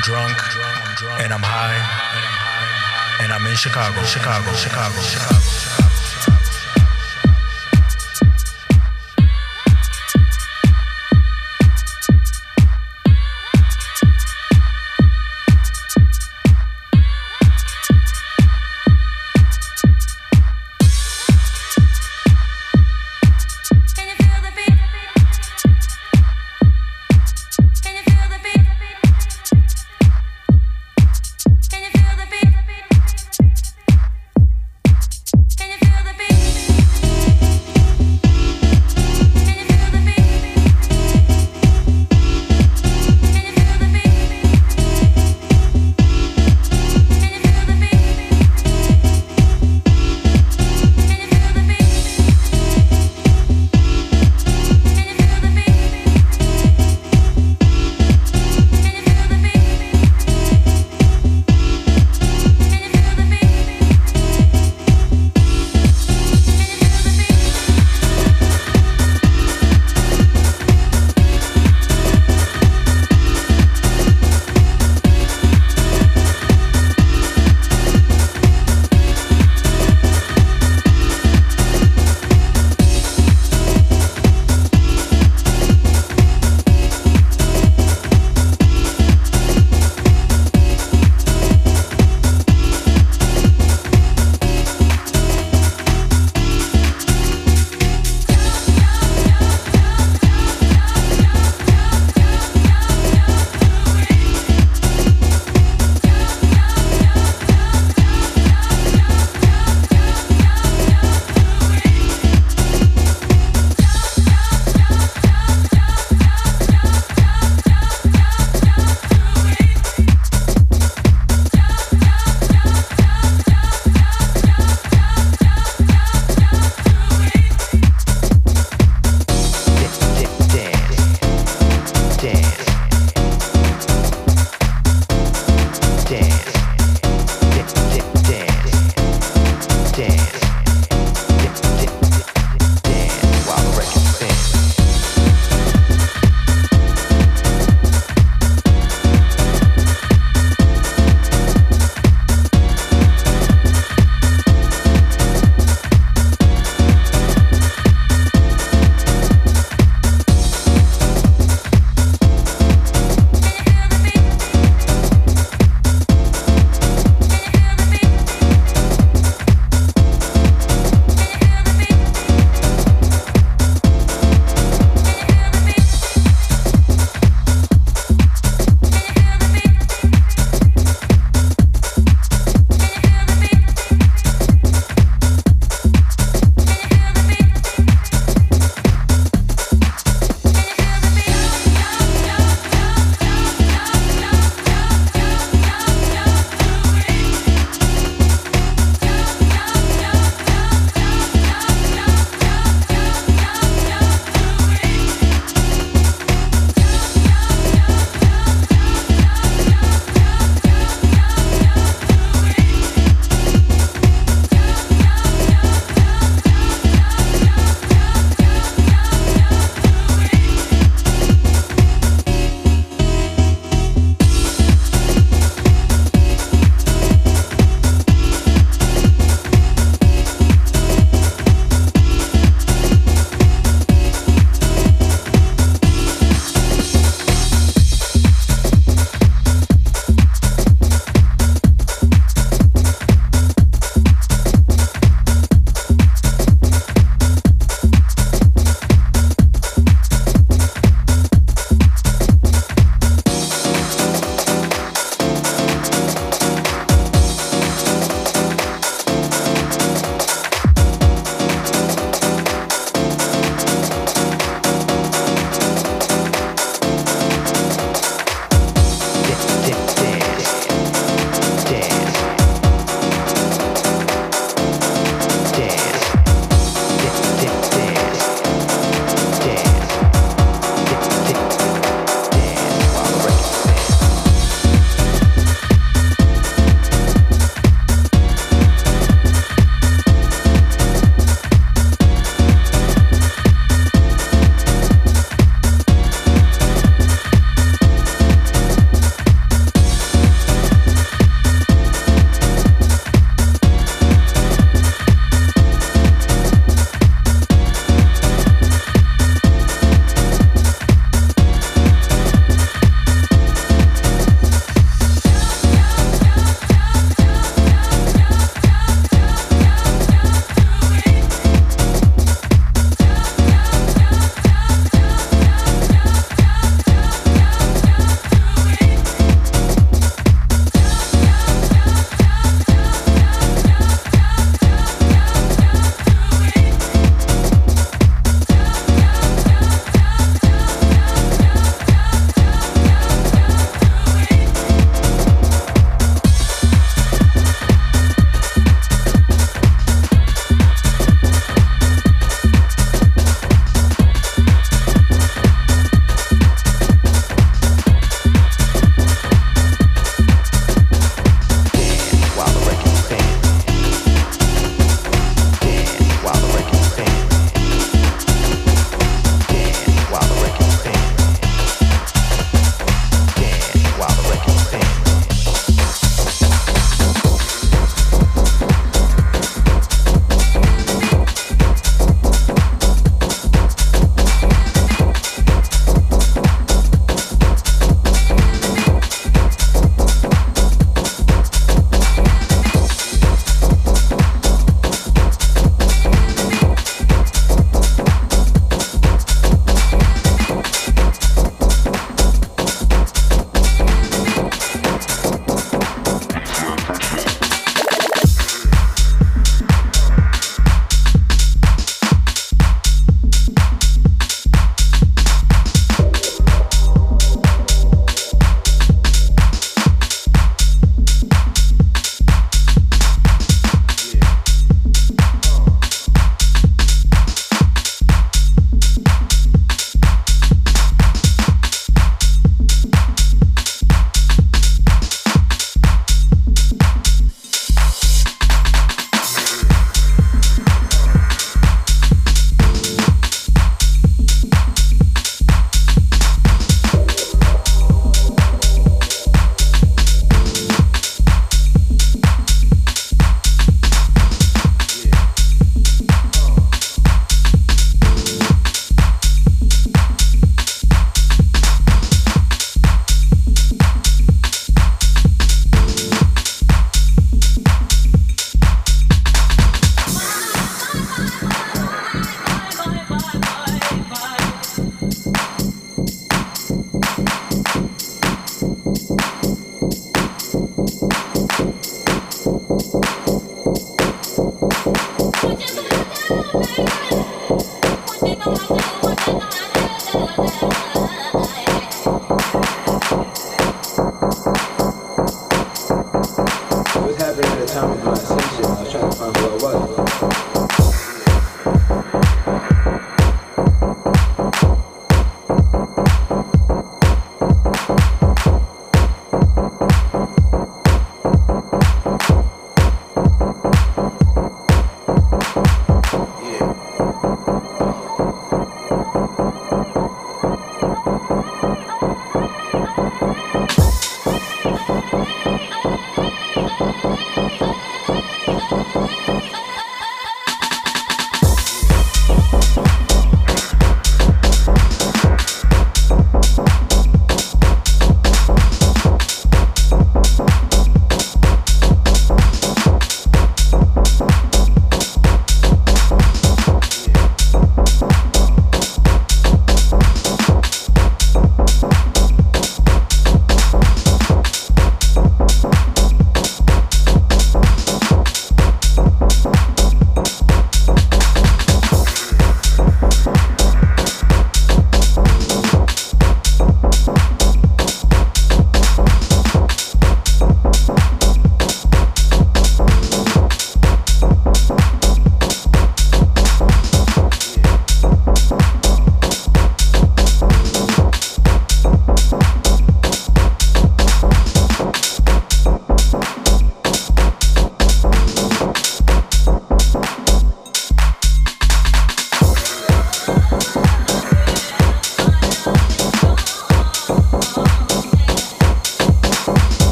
I'm drunk, and I'm high, and I'm in Chicago, Chicago, Chicago, Chicago.